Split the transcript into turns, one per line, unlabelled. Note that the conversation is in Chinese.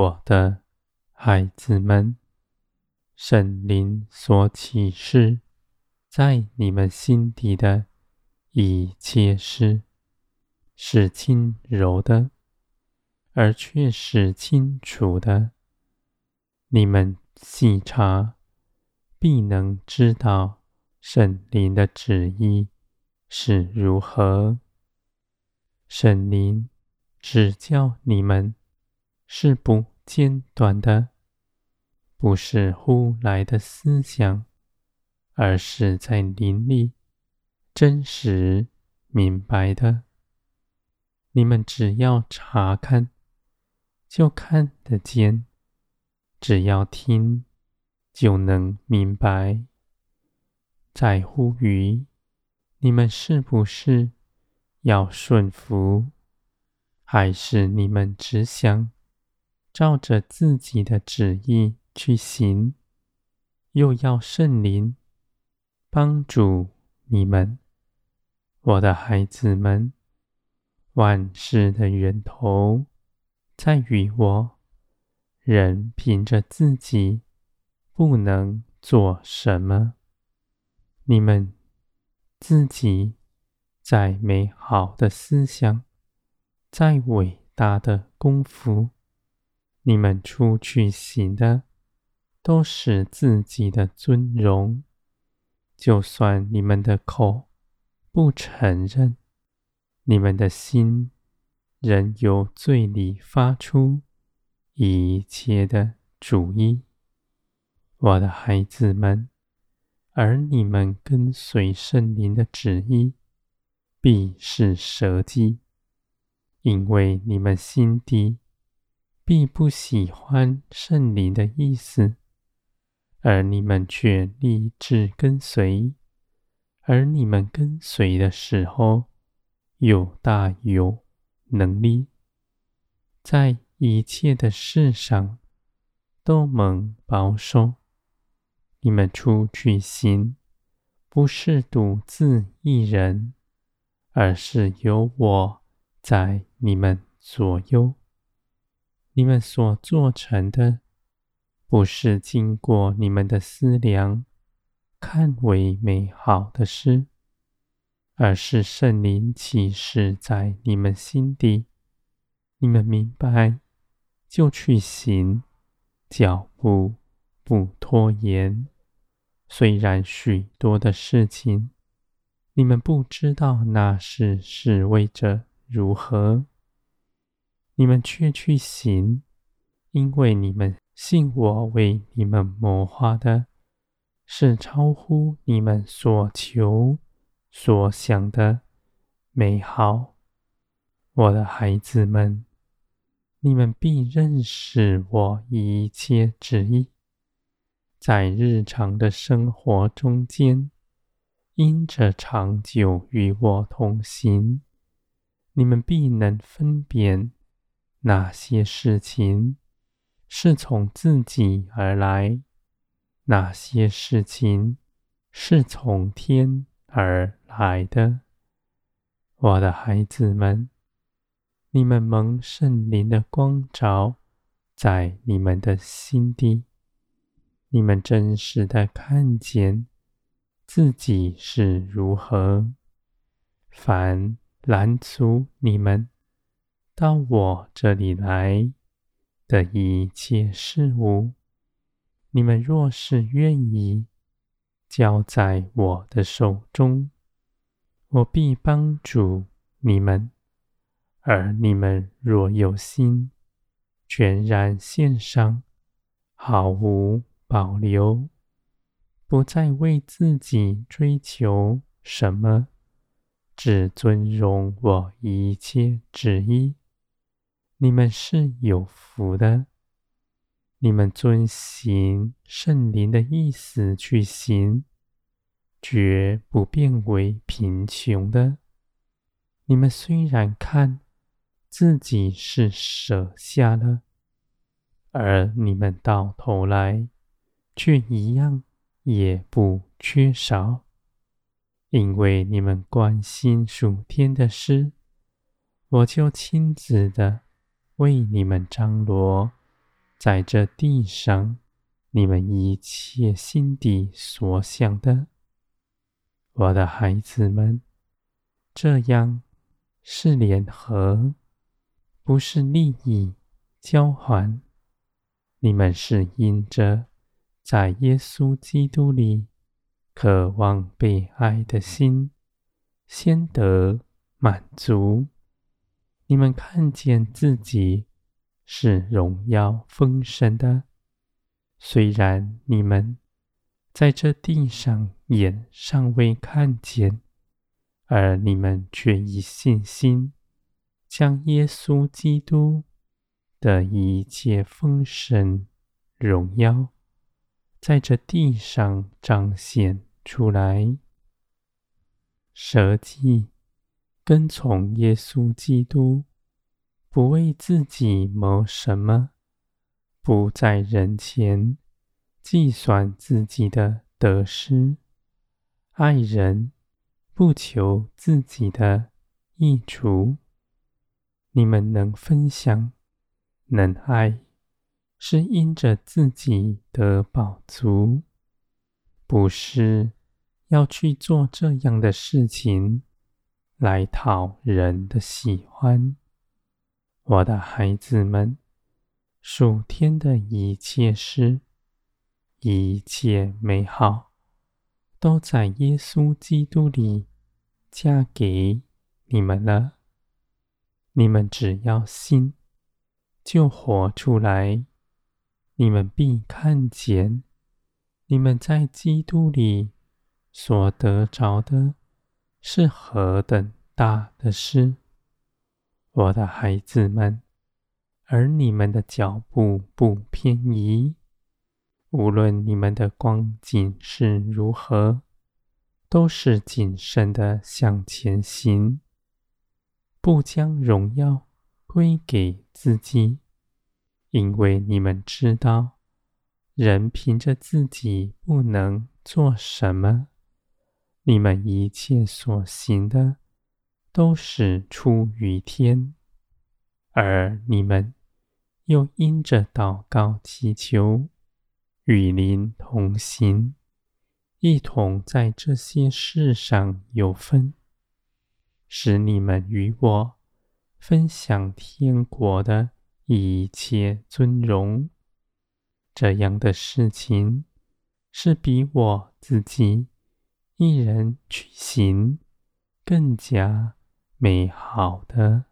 我的孩子们，圣灵所启示在你们心底的一切事，是轻柔的，而却是清楚的。你们细查，必能知道圣灵的旨意是如何。圣灵指教你们，是不间断的，不是忽来的思想，而是在灵里真实明白的。你们只要查看，就看得见；只要听，就能明白。在乎于你们是不是要顺服，还是你们只想照着自己的旨意去行？又要圣灵帮助你们，我的孩子们。万事的源头在于我，人凭着自己不能做什么。你们自己。再美好的思想，再伟大的功夫，你们出去行的，都是自己的尊荣。就算你们的口不承认，你们的心仍由罪里发出一切的主意。我的孩子们，而你们跟随圣灵的旨意。必是舍己，因为你们心底必不喜欢圣灵的意思，而你们却立志跟随。而你们跟随的时候，有大有能力，在一切的事上都蒙保守。你们出去行，不是独自一人。而是有我在你们左右，你们所做成的，不是经过你们的思量，看为美好的事，而是圣灵启示在你们心底，你们明白就去行，脚步不拖延。虽然许多的事情。你们不知道那是是为着如何，你们却去行，因为你们信我为你们谋划的，是超乎你们所求所想的美好。我的孩子们，你们必认识我一切旨意，在日常的生活中间。因着长久与我同行，你们必能分辨哪些事情是从自己而来，哪些事情是从天而来的。我的孩子们，你们蒙圣灵的光照，在你们的心底，你们真实的看见。自己是如何，凡拦阻你们到我这里来的一切事物，你们若是愿意交在我的手中，我必帮助你们；而你们若有心，全然献上，毫无保留。不再为自己追求什么，只尊荣我一切旨意。你们是有福的，你们遵行圣灵的意思去行，绝不变为贫穷的。你们虽然看自己是舍下了，而你们到头来却一样。也不缺少，因为你们关心属天的事，我就亲自的为你们张罗在这地上，你们一切心底所想的，我的孩子们，这样是联合，不是利益交换。你们是因着在耶稣基督里渴望被爱的心，先得满足。你们看见自己是荣耀丰盛的，虽然你们在这地上眼尚未看见，而你们却以信心将耶稣基督的一切丰盛荣耀在这地上彰显出来，舍己。跟从耶稣基督，不为自己谋什么，不在人前计算自己的得失，爱人不求自己的益处。你们能分享、能爱，是因着自己的饱足，不是要去做这样的事情。来讨人的喜欢，我的孩子们，属天的一切事，一切美好，都在耶稣基督里嫁给你们了。你们只要信，就活出来。你们必看见，你们在基督里所得着的。是何等大的事，我的孩子们，而你们的脚步不偏移，无论你们的光景是如何，都是谨慎的向前行，不将荣耀归给自己，因为你们知道，人凭着自己不能做什么。你们一切所行的，都是出于天，而你们又因着祷告祈求，与灵同行，一同在这些事上有分，使你们与我分享天国的一切尊荣。这样的事情，是比我自己。一人去行，更加美好的。